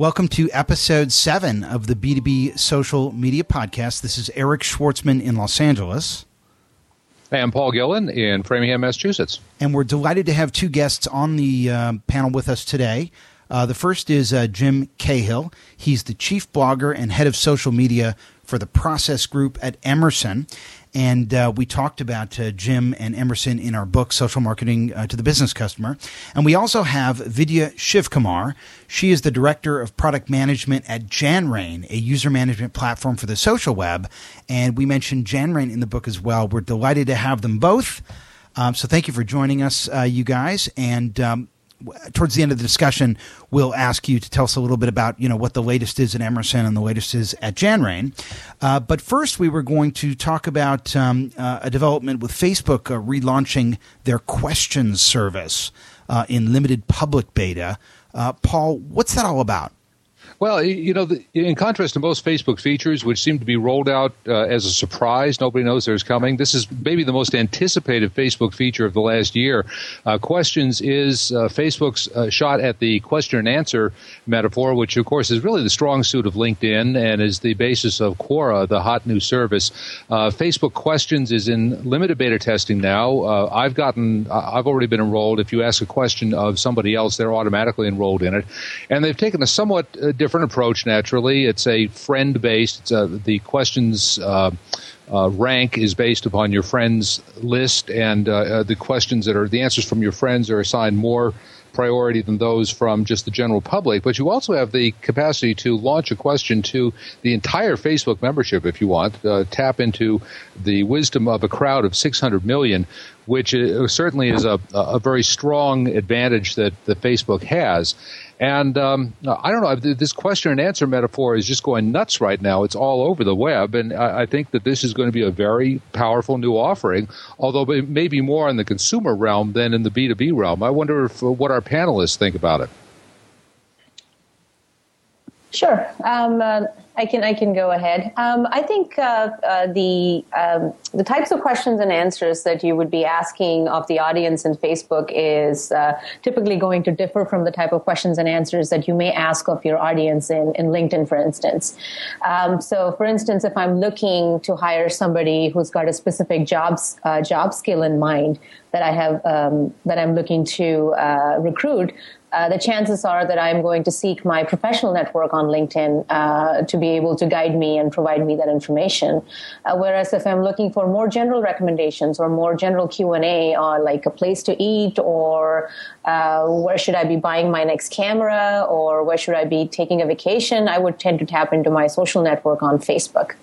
Welcome to episode seven of the B2B Social Media Podcast. This is Eric Schwartzman in Los Angeles. Hey, I'm Paul Gillen in Framingham, Massachusetts. And we're delighted to have two guests on the uh, panel with us today. Uh, the first is uh, Jim Cahill. He's the chief blogger and head of social media for the Process Group at Emerson. And uh, we talked about uh, Jim and Emerson in our book, Social Marketing uh, to the Business Customer. And we also have Vidya Shivkumar. She is the Director of Product Management at Janrain, a user management platform for the social web. And we mentioned Janrain in the book as well. We're delighted to have them both. Um, so thank you for joining us, uh, you guys. And um, towards the end of the discussion, we'll ask you to tell us a little bit about you know what the latest is at Emerson and the latest is at Janrain. Uh, but first, we were going to talk about um, uh, a development with Facebook uh, relaunching their questions service uh, in limited public beta. Uh, Paul, what's that all about? Well, you know, the, in contrast to most Facebook features, which seem to be rolled out uh, as a surprise, nobody knows there's coming. This is maybe the most anticipated Facebook feature of the last year. Uh, questions is uh, Facebook's uh, shot at the question and answer metaphor, which of course is really the strong suit of LinkedIn and is the basis of Quora, the hot new service. Uh, Facebook Questions is in limited beta testing now. Uh, I've gotten, I've already been enrolled. If you ask a question of somebody else, they're automatically enrolled in it, and they've taken a somewhat different different approach. Naturally, it's a friend based. Uh, the questions. Uh, uh, rank is based upon your friends list, and uh, uh, the questions that are the answers from your friends are assigned more priority than those from just the general public. But you also have the capacity to launch a question to the entire Facebook membership if you want. Uh, tap into the wisdom of a crowd of 600 million, which certainly is a, a very strong advantage that, that Facebook has. And um, I don't know, this question and answer metaphor is just going nuts right now. It's all over the web. And I, I think that this is going to be a very powerful new offering, although it may be more in the consumer realm than in the B2B realm. I wonder if, uh, what our panelists think about it. Sure. Um, uh, I can I can go ahead. Um, I think uh, uh, the um, the types of questions and answers that you would be asking of the audience in Facebook is uh, typically going to differ from the type of questions and answers that you may ask of your audience in, in LinkedIn, for instance. Um, so, for instance, if I'm looking to hire somebody who's got a specific jobs uh, job skill in mind that I have um, that I'm looking to uh, recruit, uh, the chances are that I'm going to seek my professional network on LinkedIn uh, to be able to guide me and provide me that information. Uh, whereas if I'm looking for more general recommendations or more general Q and A on like a place to eat or uh, where should I be buying my next camera or where should I be taking a vacation, I would tend to tap into my social network on Facebook.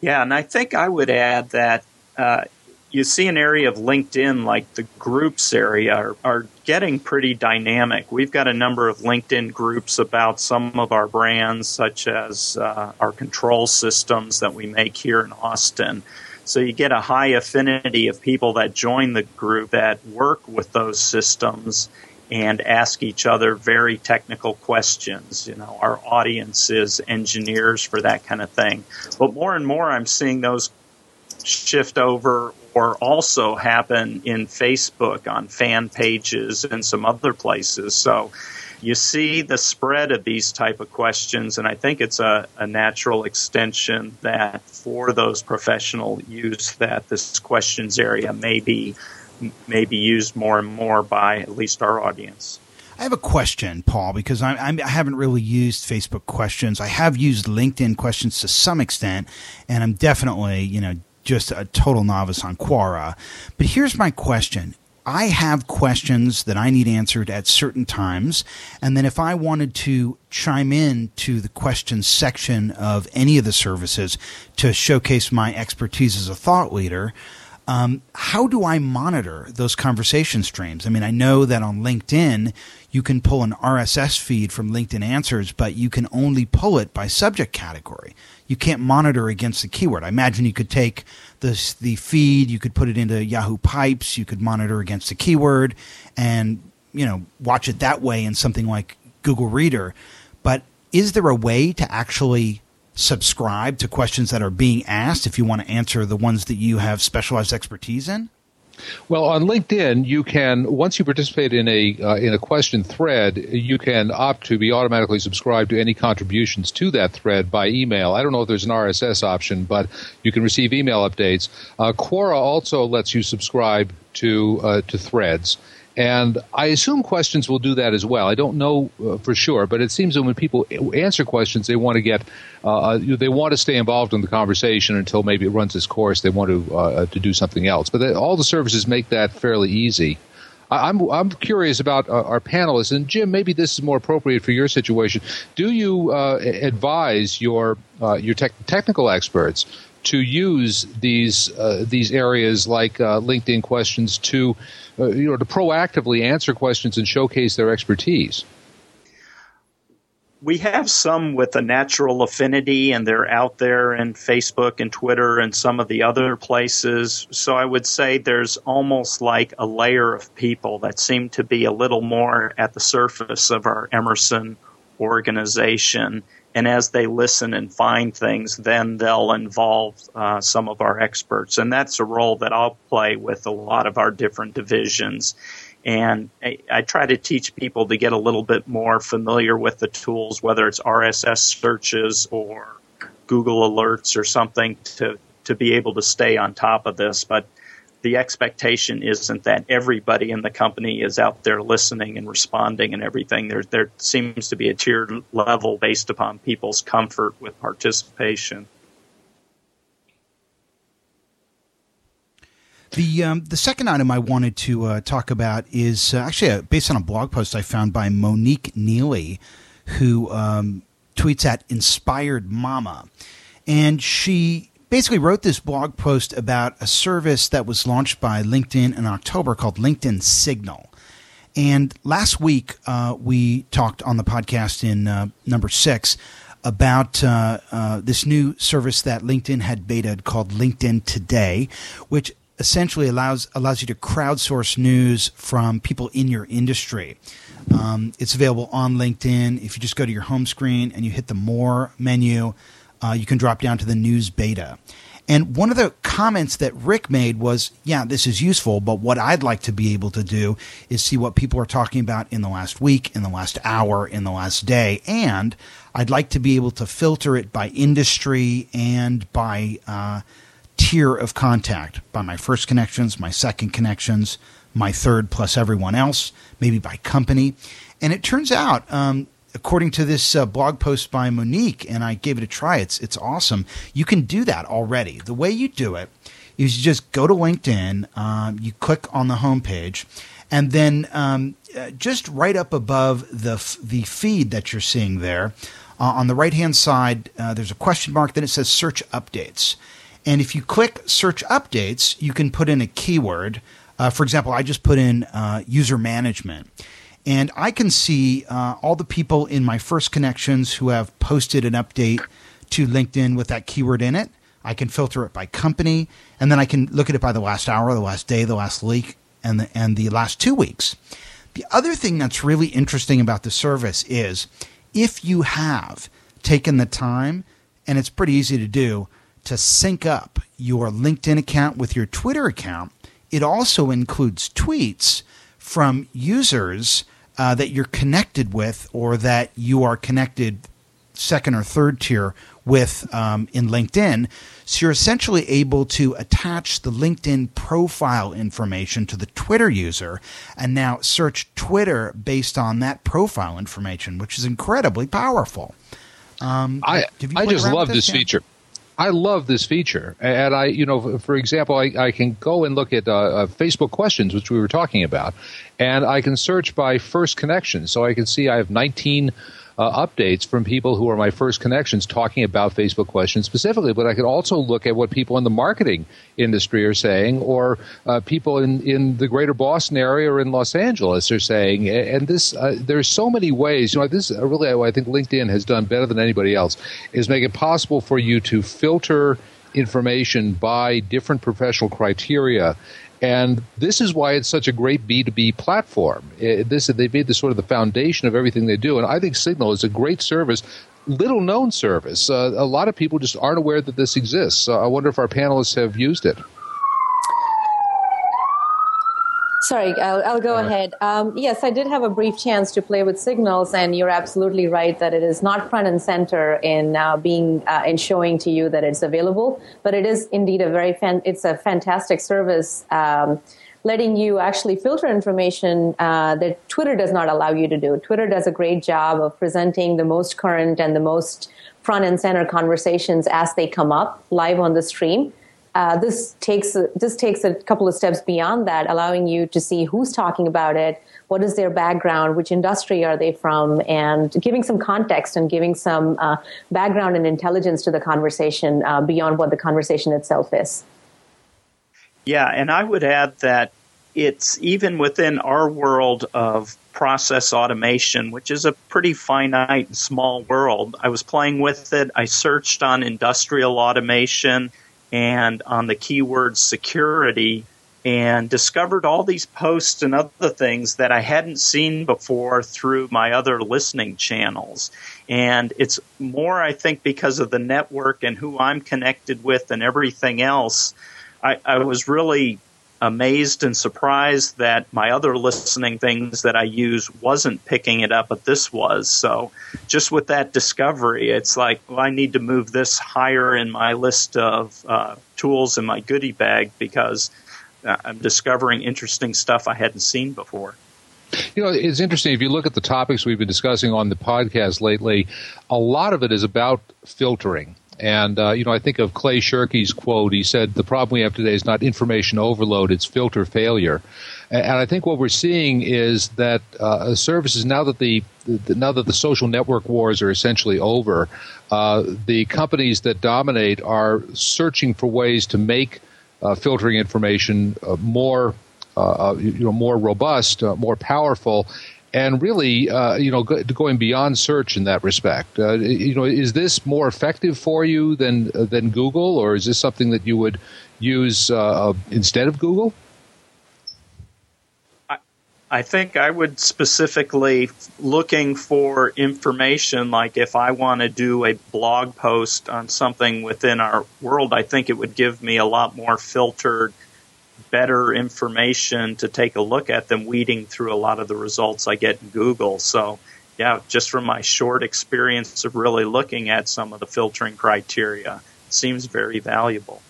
Yeah, and I think I would add that uh, you see an area of LinkedIn like the groups area are, are, getting pretty dynamic. We've got a number of LinkedIn groups about some of our brands, such as uh, our control systems that we make here in Austin. So you get a high affinity of people that join the group that work with those systems and ask each other very technical questions. You know, our audience is engineers for that kind of thing. But more and more, I'm seeing those shift over or also happen in Facebook on fan pages and some other places. So you see the spread of these type of questions, and I think it's a, a natural extension that for those professional use that this questions area may be, may be used more and more by at least our audience. I have a question, Paul, because I, I, haven't really used Facebook questions. I have used LinkedIn questions to some extent, and I'm definitely, you know, just a total novice on Quora. But here's my question. I have questions that I need answered at certain times. And then if I wanted to chime in to the questions section of any of the services to showcase my expertise as a thought leader, Um, how do I monitor those conversation streams? I mean, I know that on LinkedIn, you can pull an RSS feed from LinkedIn Answers, but you can only pull it by subject category. You can't monitor against the keyword. I imagine you could take the, the feed, you could put it into Yahoo Pipes, you could monitor against the keyword and, you know, watch it that way in something like Google Reader. But is there a way to actually subscribe to questions that are being asked if you want to answer the ones that you have specialized expertise in? Well, on LinkedIn, you can once you participate in a uh, in a question thread, you can opt to be automatically subscribed to any contributions to that thread by email. I don't know if there's an RSS option, but you can receive email updates. Uh, Quora also lets you subscribe to uh, to threads. And I assume questions will do that as well. I don't know uh, for sure, but it seems that when people answer questions, they want to get, uh, uh they want to stay involved in the conversation until maybe it runs its course. They want to uh, to do something else. But they, all the services make that fairly easy. I, I'm I'm curious about uh, our panelists, and Jim, maybe this is more appropriate for your situation. Do you uh, advise your your technical experts to use these these areas like LinkedIn questions to uh, you know, to proactively answer questions and showcase their expertise? We have some with a natural affinity, and they're out there in Facebook and Twitter and some of the other places. So I would say there's almost like a layer of people that seem to be a little more at the surface of our Emerson organization and as they listen and find things, then they'll involve uh, some of our experts. And that's a role that I'll play with a lot of our different divisions. And I, I, try to teach people to get a little bit more familiar with the tools, whether it's RSS searches or Google alerts or something to, to be able to stay on top of this. But the expectation isn't that everybody in the company is out there listening and responding and everything. There, there seems to be a tiered level based upon people's comfort with participation. The um, the second item I wanted to uh, talk about is uh, actually uh, based on a blog post I found by Monique Neely, who um, tweets at Inspired Mama, and she basically wrote this blog post about a service that was launched by LinkedIn in October called LinkedIn Signal. And last week, uh, we talked on the podcast in uh, number six about uh, uh this new service that LinkedIn had beta called LinkedIn Today, which essentially allows allows you to crowdsource news from people in your industry. Um, it's available on LinkedIn. If you just go to your home screen and you hit the More menu, uh, you can drop down to the news beta. And one of the comments that Rick made was, yeah, this is useful, but what I'd like to be able to do is see what people are talking about in the last week, in the last hour, in the last day. And I'd like to be able to filter it by industry and by uh, tier of contact, by my first connections, my second connections, my third plus everyone else, maybe by company. And it turns out um, according to this uh, blog post by Monique, and I gave it a try. It's it's awesome. You can do that already. The way you do it is you just go to LinkedIn, um, you click on the homepage, and then um, uh, just right up above the the feed that you're seeing there, uh, on the right hand side, uh, there's a question mark. Then it says search updates, and if you click search updates, you can put in a keyword. Uh, for example, I just put in uh, user management and I can see uh, all the people in my first connections who have posted an update to LinkedIn with that keyword in it. I can filter it by company, and then I can look at it by the last hour, the last day, the last week, and the, and the last two weeks. The other thing that's really interesting about the service is if you have taken the time, and it's pretty easy to do, to sync up your LinkedIn account with your Twitter account, it also includes tweets from users uh, that you're connected with or that you are connected second or third tier with um, in LinkedIn. So you're essentially able to attach the LinkedIn profile information to the Twitter user and now search Twitter based on that profile information, which is incredibly powerful. Um, I, I just love this, this feature. I love this feature, and I, you know, for example, I, I can go and look at uh, uh, Facebook questions, which we were talking about, and I can search by first connection. So I can see I have 19 uh, updates from people who are my first connections talking about Facebook questions specifically, but I could also look at what people in the marketing industry are saying or uh, people in, in the greater Boston area or in Los Angeles are saying. And this, uh, there's so many ways, you know, this really, I think LinkedIn has done better than anybody else, is make it possible for you to filter information by different professional criteria and this is why it's such a great B2B platform. It, this They've made this sort of the foundation of everything they do. And I think Signal is a great service, little known service. Uh, a lot of people just aren't aware that this exists. Uh, I wonder if our panelists have used it. Sorry, I'll, I'll go ahead. Um, yes, I did have a brief chance to play with signals, and you're absolutely right that it is not front and center in uh, being uh, in showing to you that it's available, but it is indeed a very fan- it's a fantastic service. Um, letting you actually filter information uh, that Twitter does not allow you to do. Twitter does a great job of presenting the most current and the most front and center conversations as they come up live on the stream. Uh, this takes this takes a couple of steps beyond that, allowing you to see who's talking about it, what is their background, which industry are they from, and giving some context and giving some uh, background and intelligence to the conversation uh, beyond what the conversation itself is. Yeah, and I would add that it's even within our world of process automation, which is a pretty finite and small world. I was playing with it. I searched on industrial automation and on the keyword security and discovered all these posts and other things that I hadn't seen before through my other listening channels. And it's more, I think, because of the network and who I'm connected with and everything else. I, I was really amazed and surprised that my other listening things that I use wasn't picking it up, but this was. So just with that discovery, it's like, well, I need to move this higher in my list of uh, tools in my goodie bag because uh, I'm discovering interesting stuff I hadn't seen before. You know, it's interesting. If you look at the topics we've been discussing on the podcast lately, a lot of it is about filtering. And, uh, you know, I think of Clay Shirky's quote. He said, the problem we have today is not information overload, it's filter failure. And, I think what we're seeing is that uh, services, now that the, the, now that the social network wars are essentially over, uh, the companies that dominate are searching for ways to make uh, filtering information uh, more, uh, you know, more robust, more powerful, and really, uh, you know, go, going beyond search in that respect. Uh, you know, is this more effective for you than uh, than Google, or is this something that you would use uh, instead of Google? I, I think I would specifically looking for information like if I want to do a blog post on something within our world, I think it would give me a lot more filtered better information to take a look at than weeding through a lot of the results I get in Google. So, yeah, just from my short experience of really looking at some of the filtering criteria, it seems very valuable.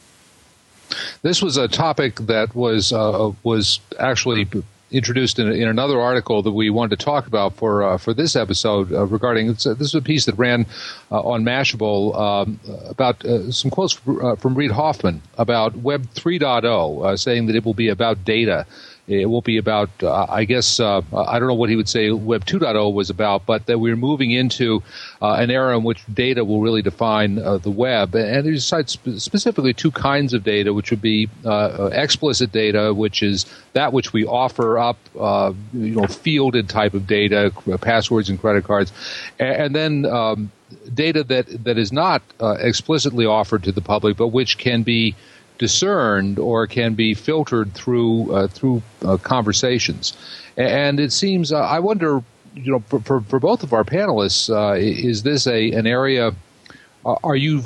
This was a topic that was uh, was actually introduced in, in, another article that we wanted to talk about for uh, for this episode uh, regarding this is a piece that ran uh, on Mashable um, about uh, some quotes uh, from Reid Hoffman about Web 3.0, uh, saying that it will be about data it won't be about, uh, I guess, uh, I don't know what he would say Web 2.0 was about, but that we're moving into uh, an era in which data will really define uh, the web. And he cites specifically two kinds of data, which would be uh, explicit data, which is that which we offer up, you know, fielded type of data, passwords and credit cards, and, and then um, data that, that is not explicitly offered to the public, but which can be discerned or can be filtered through uh, through uh, conversations. And it seems uh, I wonder, you know, for, for, for both of our panelists, uh, is this a an area? Uh, are you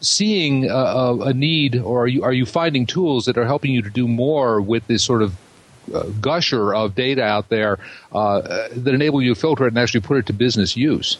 seeing a, a, need, or are you are you finding tools that are helping you to do more with this sort of uh, gusher of data out there that enable you to filter it and actually put it to business use?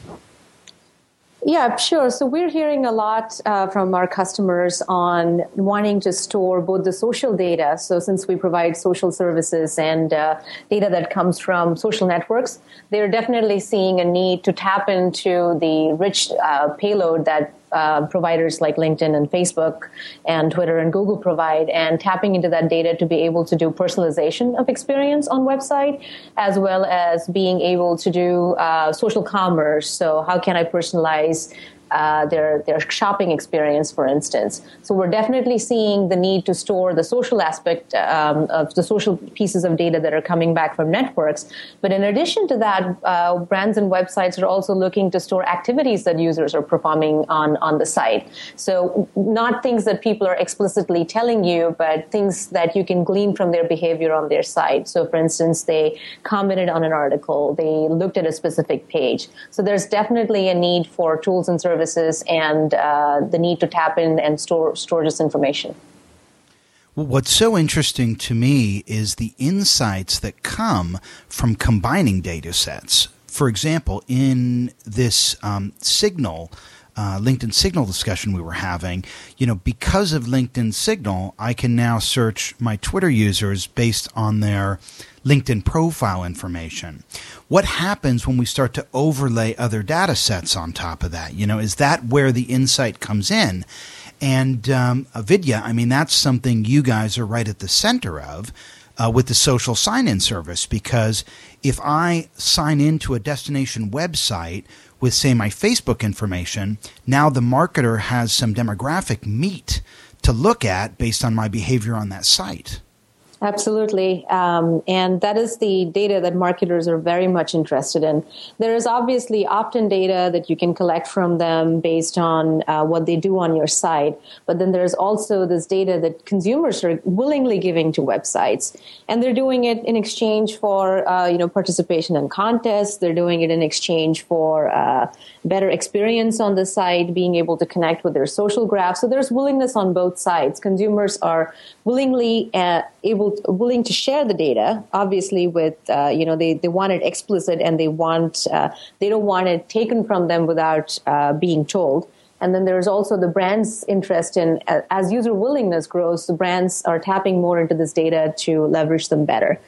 Yeah, sure. So we're hearing a lot uh, from our customers on wanting to store both the social data. So since we provide social services and uh, data that comes from social networks, they're definitely seeing a need to tap into the rich uh, payload that uh, providers like LinkedIn and Facebook and Twitter and Google provide, and tapping into that data to be able to do personalization of experience on website, as well as being able to do uh, social commerce. So, how can I personalize uh, their their shopping experience, for instance. So we're definitely seeing the need to store the social aspect um, of the social pieces of data that are coming back from networks. But in addition to that, uh, brands and websites are also looking to store activities that users are performing on on the site. So not things that people are explicitly telling you, but things that you can glean from their behavior on their site. So for instance, they commented on an article, they looked at a specific page. So there's definitely a need for tools and services services and uh, the need to tap in and store store this information. What's so interesting to me is the insights that come from combining data sets. For example, in this um, signal, uh, LinkedIn Signal discussion we were having, you know, because of LinkedIn Signal, I can now search my Twitter users based on their LinkedIn profile information. What happens when we start to overlay other data sets on top of that? You know, is that where the insight comes in? And um, Vidya, I mean, that's something you guys are right at the center of. Uh, with the social sign in service, because if I sign into a destination website with, say, my Facebook information, now the marketer has some demographic meat to look at based on my behavior on that site. Absolutely. Um, and that is the data that marketers are very much interested in. There is obviously opt in data that you can collect from them based on uh, what they do on your site. But then there's also this data that consumers are willingly giving to websites. And they're doing it in exchange for uh, you know, participation in contests, they're doing it in exchange for uh, better experience on the site, being able to connect with their social graph. So there's willingness on both sides. Consumers are willingly uh, able willing to share the data obviously with uh, you know they, they want it explicit and they want uh, they don't want it taken from them without uh, being told. And then there's also the brand's interest in as user willingness grows the brands are tapping more into this data to leverage them better.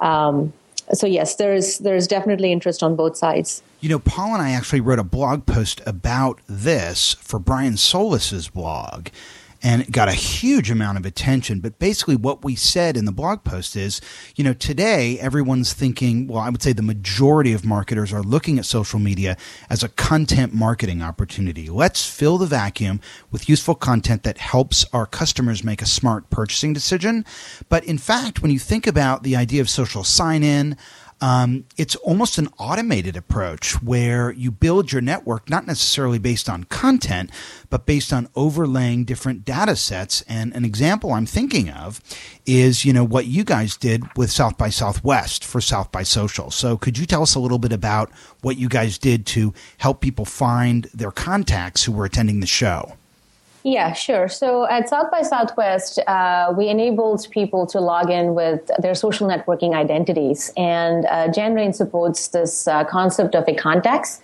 Um, so yes there's there's definitely interest on both sides. You know, Paul and I actually wrote a blog post about this for Brian Solis's blog and got a huge amount of attention. But basically, what we said in the blog post is, you know, today everyone's thinking, well, I would say the majority of marketers are looking at social media as a content marketing opportunity. Let's fill the vacuum with useful content that helps our customers make a smart purchasing decision. But in fact, when you think about the idea of social sign in, um, it's almost an automated approach where you build your network not necessarily based on content, but based on overlaying different data sets. And an example I'm thinking of is, you know, what you guys did with South by Southwest for South by Social. So could you tell us a little bit about what you guys did to help people find their contacts who were attending the show? Yeah, sure. So at South by Southwest, uh, we enabled people to log in with their social networking identities. And uh, JanRain supports this uh, concept of a contacts.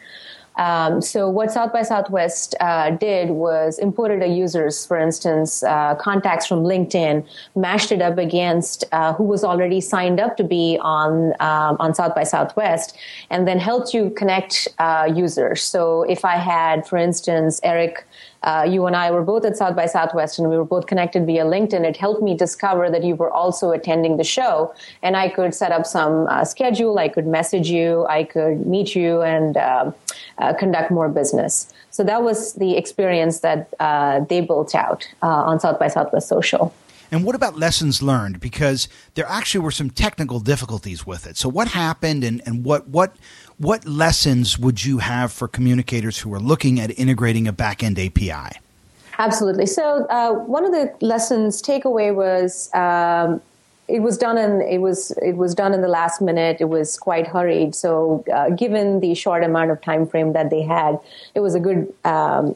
Um, so what South by Southwest uh, did was imported a user's, for instance, uh, contacts from LinkedIn, mashed it up against uh, who was already signed up to be on um, on South by Southwest, and then helped you connect uh, users. So if I had, for instance, Eric uh, you and I were both at South by Southwest and we were both connected via LinkedIn. It helped me discover that you were also attending the show and I could set up some uh, schedule. I could message you. I could meet you and uh, uh conduct more business. So that was the experience that uh, they built out uh, on South by Southwest Social. And what about lessons learned? Because there actually were some technical difficulties with it. So what happened and, and what, what, what lessons would you have for communicators who are looking at integrating a backend API? Absolutely. So uh, one of the lessons takeaway was um, it was done in it was it was done in the last minute. It was quite hurried. So uh, given the short amount of time frame that they had, it was a good. Um,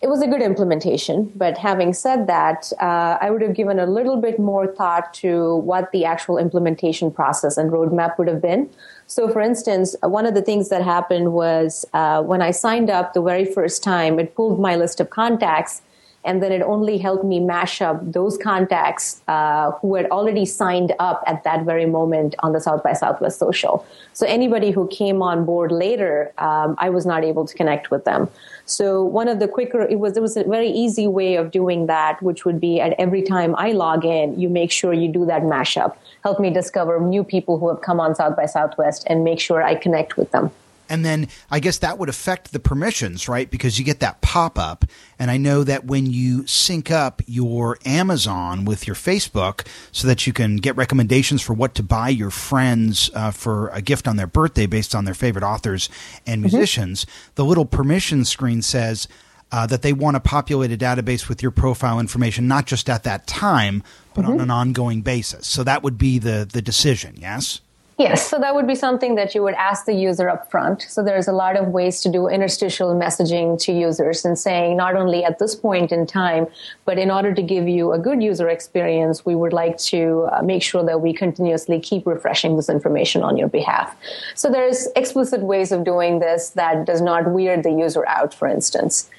it was a good implementation, but having said that, uh, I would have given a little bit more thought to what the actual implementation process and roadmap would have been. So, for instance, one of the things that happened was uh, when I signed up the very first time, it pulled my list of contacts and then it only helped me mash up those contacts uh, who had already signed up at that very moment on the South by Southwest social. So anybody who came on board later, um, I was not able to connect with them. So one of the quicker it was it was a very easy way of doing that, which would be at every time I log in, you make sure you do that mashup. Help me discover new people who have come on South by Southwest and make sure I connect with them. And then I guess that would affect the permissions, right? Because you get that pop up. And I know that when you sync up your Amazon with your Facebook so that you can get recommendations for what to buy your friends uh, for a gift on their birthday based on their favorite authors and mm-hmm. musicians, mm-hmm. the little permission screen says, uh, that they want to populate a database with your profile information, not just at that time, but mm-hmm. on an ongoing basis. So that would be the the decision. Yes. Yes, so that would be something that you would ask the user up front. So there's a lot of ways to do interstitial messaging to users and saying not only at this point in time, but in order to give you a good user experience, we would like to uh, make sure that we continuously keep refreshing this information on your behalf. So there's explicit ways of doing this that does not weird the user out, for instance.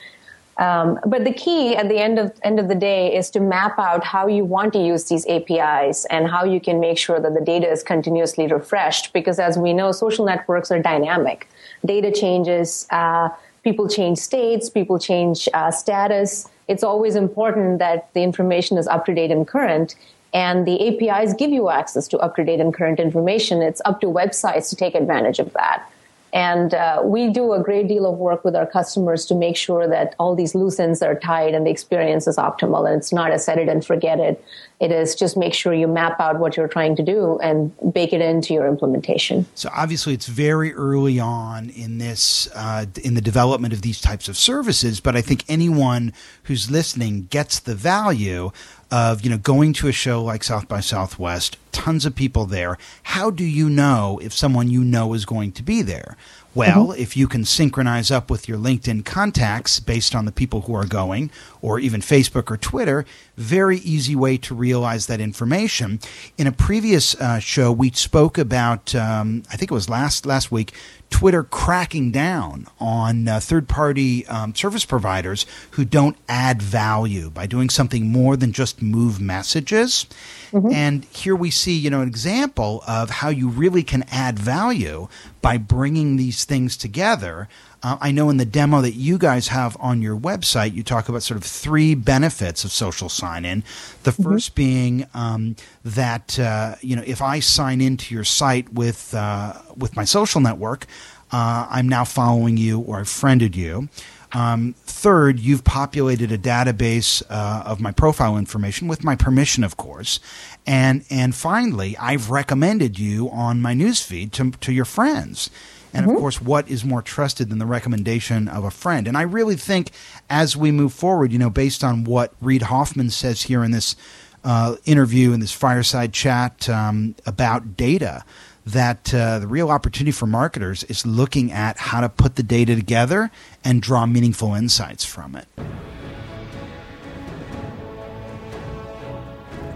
Um, but the key at the end of end of the day is to map out how you want to use these APIs and how you can make sure that the data is continuously refreshed. Because as we know, social networks are dynamic. Data changes, uh, people change states, people change uh, status. It's always important that the information is up to date and current. And the APIs give you access to up to date and current information. It's up to websites to take advantage of that. And uh, we do a great deal of work with our customers to make sure that all these loose ends are tied and the experience is optimal. And it's not a set it and forget it. It is just make sure you map out what you're trying to do and bake it into your implementation. So obviously, it's very early on in this uh, in the development of these types of services. But I think anyone who's listening gets the value of you know going to a show like South by Southwest, tons of people there. How do you know if someone you know is going to be there? Well, mm-hmm. if you can synchronize up with your LinkedIn contacts based on the people who are going, or even Facebook or Twitter, very easy way to realize that information. In a previous uh, show, we spoke about, um, I think it was last last week, Twitter cracking down on uh, third party um, service providers who don't add value by doing something more than just move messages. Mm-hmm. And here we see, you know, an example of how you really can add value by bringing these things together. Uh, I know in the demo that you guys have on your website, you talk about sort of three benefits of social sign in. The 1st mm-hmm. being um, that uh, you know if I sign into your site with uh, with my social network, uh, I'm now following you or I've friended you. Um, third, you've populated a database uh, of my profile information with my permission, of course. And and finally, I've recommended you on my newsfeed to to your friends. And mm-hmm. of course, what is more trusted than the recommendation of a friend? And I really think as we move forward, you know, based on what Reid Hoffman says here in this uh, interview, in this fireside chat um, about data, that uh, the real opportunity for marketers is looking at how to put the data together and draw meaningful insights from it.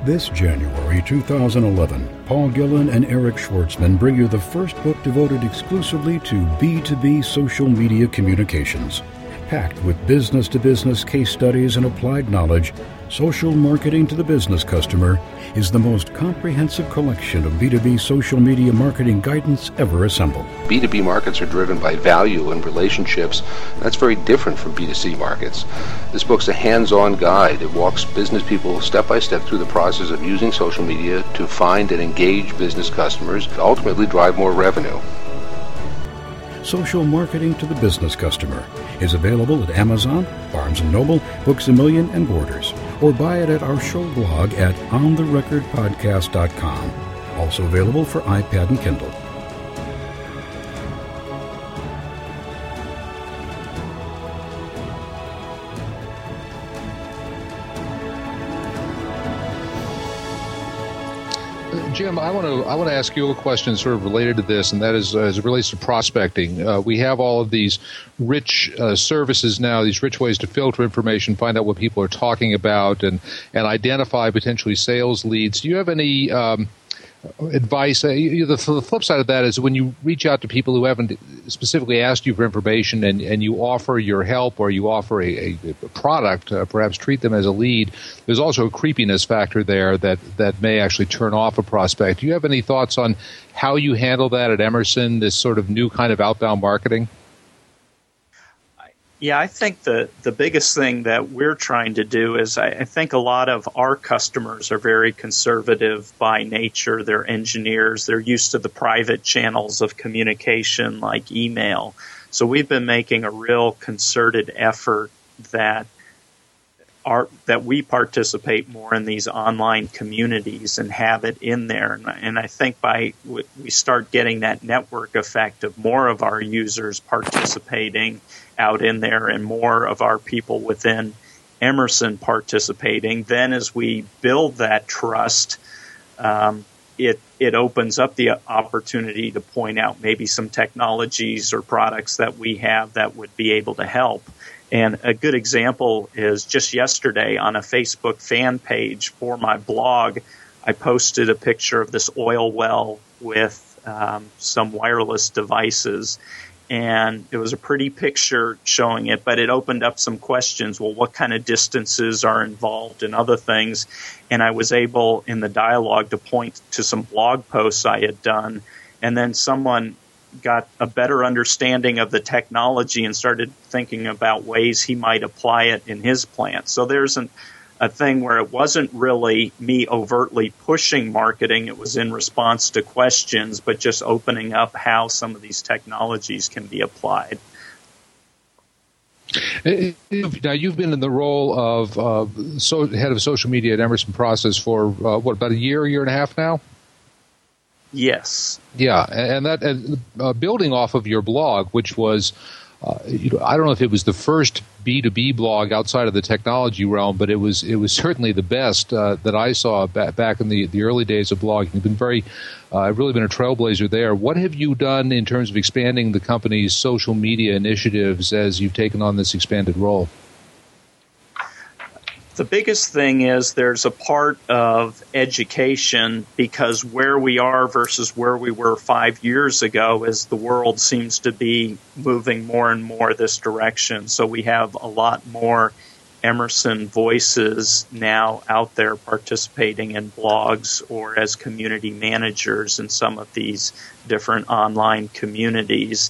This January 2011, Paul Gillen and Eric Schwartzman bring you the first book devoted exclusively to B2B social media communications. Packed with business to business case studies and applied knowledge, Social Marketing to the Business Customer is the most comprehensive collection of B2B social media marketing guidance ever assembled. B2B markets are driven by value and relationships. That's very different from B2C markets. This book's a hands on guide. It walks business people step by step through the process of using social media to find and engage business customers, to ultimately drive more revenue. Social Marketing to the Business Customer is available at Amazon, Barnes & Noble, Books A Million, and Borders, or buy it at our show blog at ontherecordpodcast.com. Also available for iPad and Kindle. Jim, I want to I want to ask you a question sort of related to this, and that is uh, as it relates to prospecting. Uh, we have all of these rich uh, services now, these rich ways to filter information, find out what people are talking about, and and identify potentially sales leads. Do you have any um, advice. Uh, the, the, flip side of that is when you reach out to people who haven't specifically asked you for information and, and you offer your help or you offer a, a, a product, uh, perhaps treat them as a lead, there's also a creepiness factor there that, that may actually turn off a prospect. Do you have any thoughts on how you handle that at Emerson, this sort of new kind of outbound marketing? Yeah, I think the, the biggest thing that we're trying to do is I, I, think a lot of our customers are very conservative by nature. They're engineers. They're used to the private channels of communication like email. So we've been making a real concerted effort that our, that we participate more in these online communities and have it in there. And, and I think by we start getting that network effect of more of our users participating out in there and more of our people within Emerson participating, then as we build that trust, um, it it opens up the opportunity to point out maybe some technologies or products that we have that would be able to help. And a good example is just yesterday on a Facebook fan page for my blog, I posted a picture of this oil well with um, some wireless devices and it was a pretty picture showing it, but it opened up some questions. Well, what kind of distances are involved and other things? And I was able in the dialogue to point to some blog posts I had done. And then someone got a better understanding of the technology and started thinking about ways he might apply it in his plant. So there's an, a thing where it wasn't really me overtly pushing marketing. It was in response to questions, but just opening up how some of these technologies can be applied. Now you've been in the role of uh, so, head of social media at Emerson Process for uh, what about a year, year and a half now? Yes. Yeah, and that and, uh, building off of your blog, which was uh, you know, I don't know if it was the first B2B blog outside of the technology realm, but it was it was certainly the best uh, that I saw back, back in the, the early days of blogging. You've been very, uh, really been a trailblazer there. What have you done in terms of expanding the company's social media initiatives as you've taken on this expanded role? The biggest thing is there's a part of education because where we are versus where we were five years ago is the world seems to be moving more and more this direction. So we have a lot more Emerson voices now out there participating in blogs or as community managers in some of these different online communities.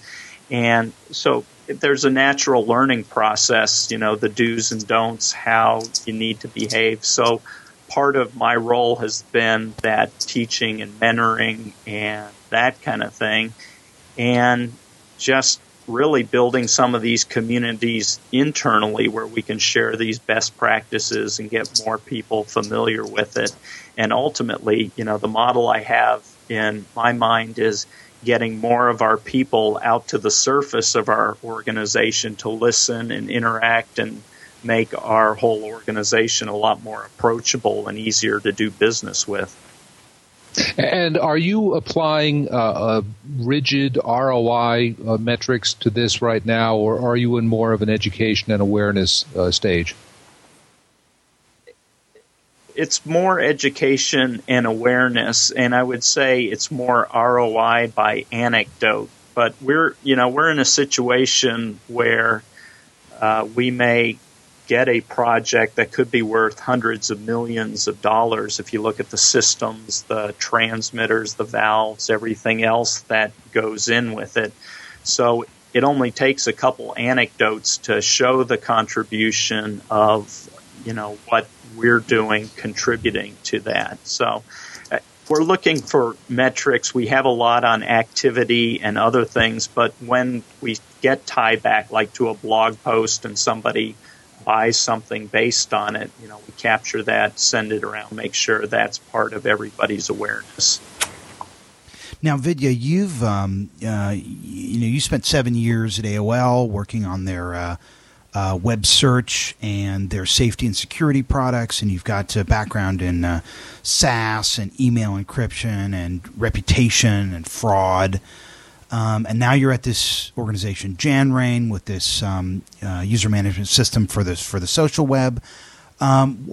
And so there's a natural learning process, you know, the do's and don'ts, how you need to behave. So part of my role has been that teaching and mentoring and that kind of thing. And just really building some of these communities internally where we can share these best practices and get more people familiar with it. And ultimately, you know, the model I have in my mind is getting more of our people out to the surface of our organization to listen and interact and make our whole organization a lot more approachable and easier to do business with. And are you applying uh, rigid ROI uh, metrics to this right now, or are you in more of an education and awareness uh, stage? It's more education and awareness, and I would say it's more ROI by anecdote. But we're, you know, we're in a situation where uh, we may get a project that could be worth hundreds of millions of dollars if you look at the systems, the transmitters, the valves, everything else that goes in with it. So it only takes a couple anecdotes to show the contribution of, you know, what we're doing contributing to that. So uh, we're looking for metrics. We have a lot on activity and other things, but when we get tie back like to a blog post and somebody buys something based on it, you know, we capture that, send it around, make sure that's part of everybody's awareness. Now, Vidya, you've um, uh, you know you spent seven years at AOL working on their uh, uh, web search and their safety and security products, and you've got a background in uh, SaaS and email encryption and reputation and fraud. Um, and now you're at this organization, Janrain, with this um, uh, user management system for this for the social web. Um,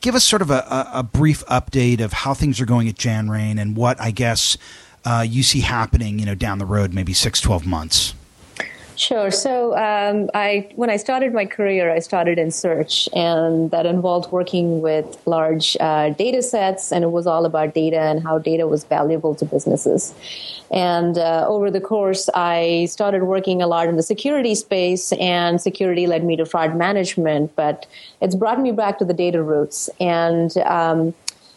give us sort of a, a, a, brief update of how things are going at Janrain and what I guess uh, you see happening, you know, down the road, maybe six, 12 months. Sure. So, um, I when I started my career, I started in search, and that involved working with large uh, data sets, and it was all about data and how data was valuable to businesses. And uh, over the course, I started working a lot in the security space, and security led me to fraud management. But it's brought me back to the data roots, and um,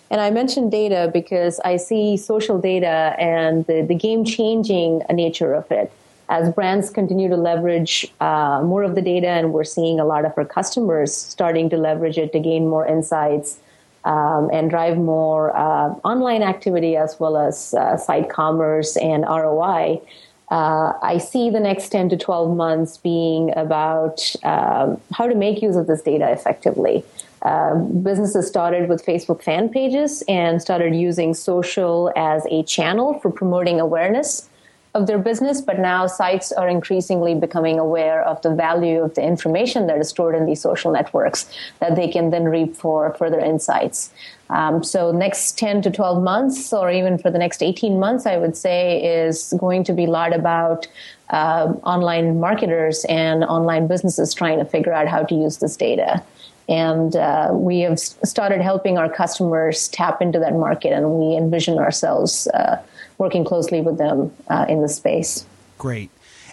and I mentioned data because I see social data and the, the game changing nature of it as brands continue to leverage uh, more of the data, and we're seeing a lot of our customers starting to leverage it to gain more insights um, and drive more uh, online activity as well as uh, site commerce and ROI. Uh, I see the next 10 to 12 months being about um, how to make use of this data effectively. Uh, businesses started with Facebook fan pages and started using social as a channel for promoting awareness of their business, but now sites are increasingly becoming aware of the value of the information that is stored in these social networks that they can then reap for further insights. Um, so next 10 to 12 months or even for the next 18 months, I would say is going to be a lot about uh, online marketers and online businesses trying to figure out how to use this data. And uh, we have started helping our customers tap into that market, and we envision ourselves uh, working closely with them uh, in the space. Great.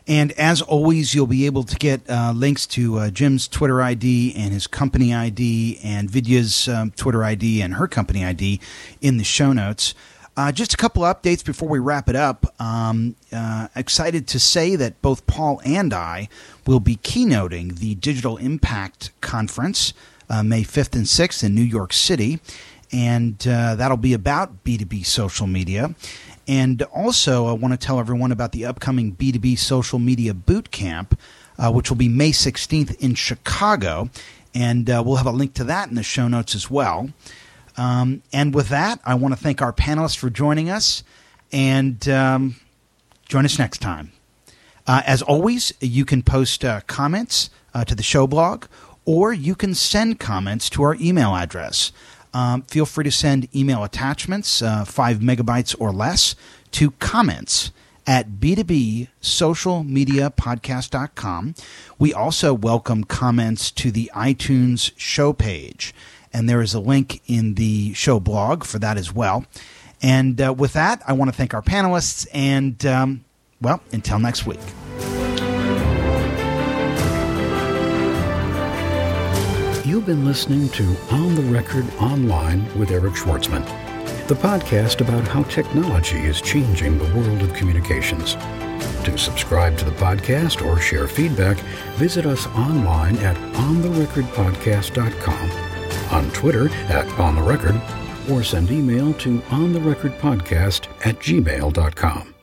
And as always, you'll be able to get uh, links to uh, Jim's Twitter ID and his company ID and Vidya's um, Twitter ID and her company ID in the show notes. Uh, just a couple updates before we wrap it up. Um, uh, excited to say that both Paul and I will be keynoting the Digital Impact Conference uh, May 5th and 6th in New York City. And uh, that'll be about B2B social media. And also, I want to tell everyone about the upcoming B2B Social Media Boot Camp, uh, which will be May 16th in Chicago. And uh, we'll have a link to that in the show notes as well. Um, and with that, I want to thank our panelists for joining us and um, join us next time. Uh, as always, you can post uh, comments uh, to the show blog or you can send comments to our email address. Um, feel free to send email attachments, uh, five megabytes or less, to comments at b2b socialmediapodcast.com. We also welcome comments to the iTunes show page, and there is a link in the show blog for that as well. And uh, with that, I want to thank our panelists, and um, well, until next week. You've been listening to On the Record Online with Eric Schwartzman, the podcast about how technology is changing the world of communications. To subscribe to the podcast or share feedback, visit us online at ontherecordpodcast.com, on Twitter at ontherecord, or send email to ontherecordpodcast at gmail.com.